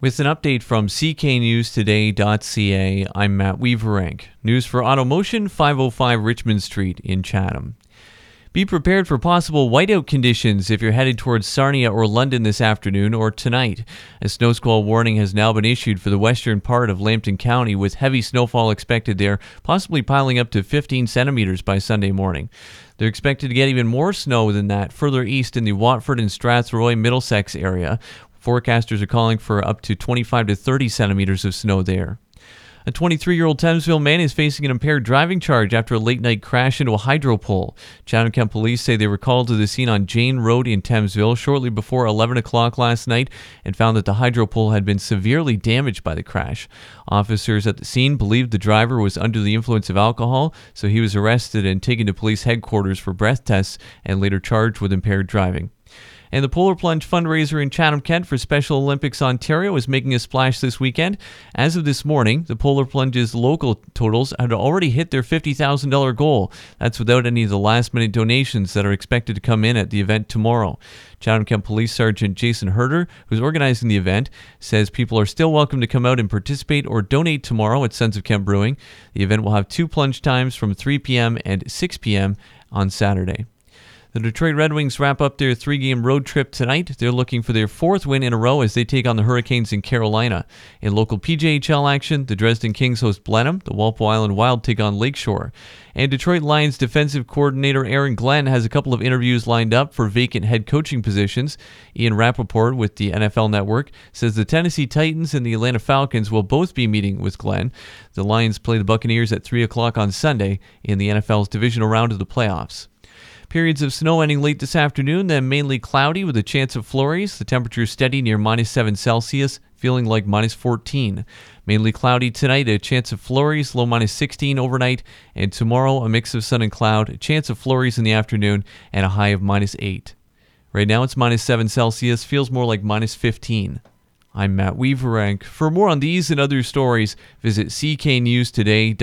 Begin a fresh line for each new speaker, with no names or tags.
With an update from cknewstoday.ca, I'm Matt Weaverank. News for Automotion 505 Richmond Street in Chatham. Be prepared for possible whiteout conditions if you're headed towards Sarnia or London this afternoon or tonight. A snow squall warning has now been issued for the western part of Lambton County, with heavy snowfall expected there, possibly piling up to 15 centimeters by Sunday morning. They're expected to get even more snow than that further east in the Watford and Strathroy Middlesex area, Forecasters are calling for up to 25 to 30 centimeters of snow there. A 23 year old Thamesville man is facing an impaired driving charge after a late night crash into a hydro pole. Chatham Kent police say they were called to the scene on Jane Road in Thamesville shortly before 11 o'clock last night and found that the hydro pole had been severely damaged by the crash. Officers at the scene believed the driver was under the influence of alcohol, so he was arrested and taken to police headquarters for breath tests and later charged with impaired driving. And the Polar Plunge fundraiser in Chatham Kent for Special Olympics Ontario is making a splash this weekend. As of this morning, the Polar Plunge's local totals had already hit their $50,000 goal. That's without any of the last minute donations that are expected to come in at the event tomorrow. Chatham Kent Police Sergeant Jason Herder, who's organizing the event, says people are still welcome to come out and participate or donate tomorrow at Sons of Kent Brewing. The event will have two plunge times from 3 p.m. and 6 p.m. on Saturday. The Detroit Red Wings wrap up their three game road trip tonight. They're looking for their fourth win in a row as they take on the Hurricanes in Carolina. In local PJHL action, the Dresden Kings host Blenheim, the Walpole Island Wild take on Lakeshore. And Detroit Lions defensive coordinator Aaron Glenn has a couple of interviews lined up for vacant head coaching positions. Ian Rapoport with the NFL Network says the Tennessee Titans and the Atlanta Falcons will both be meeting with Glenn. The Lions play the Buccaneers at 3 o'clock on Sunday in the NFL's divisional round of the playoffs. Periods of snow ending late this afternoon, then mainly cloudy with a chance of flurries. The temperature steady near minus 7 Celsius, feeling like minus 14. Mainly cloudy tonight, a chance of flurries, low minus 16 overnight. And tomorrow, a mix of sun and cloud, a chance of flurries in the afternoon, and a high of minus 8. Right now, it's minus 7 Celsius, feels more like minus 15. I'm Matt Weaverank. For more on these and other stories, visit cknewstoday.ca.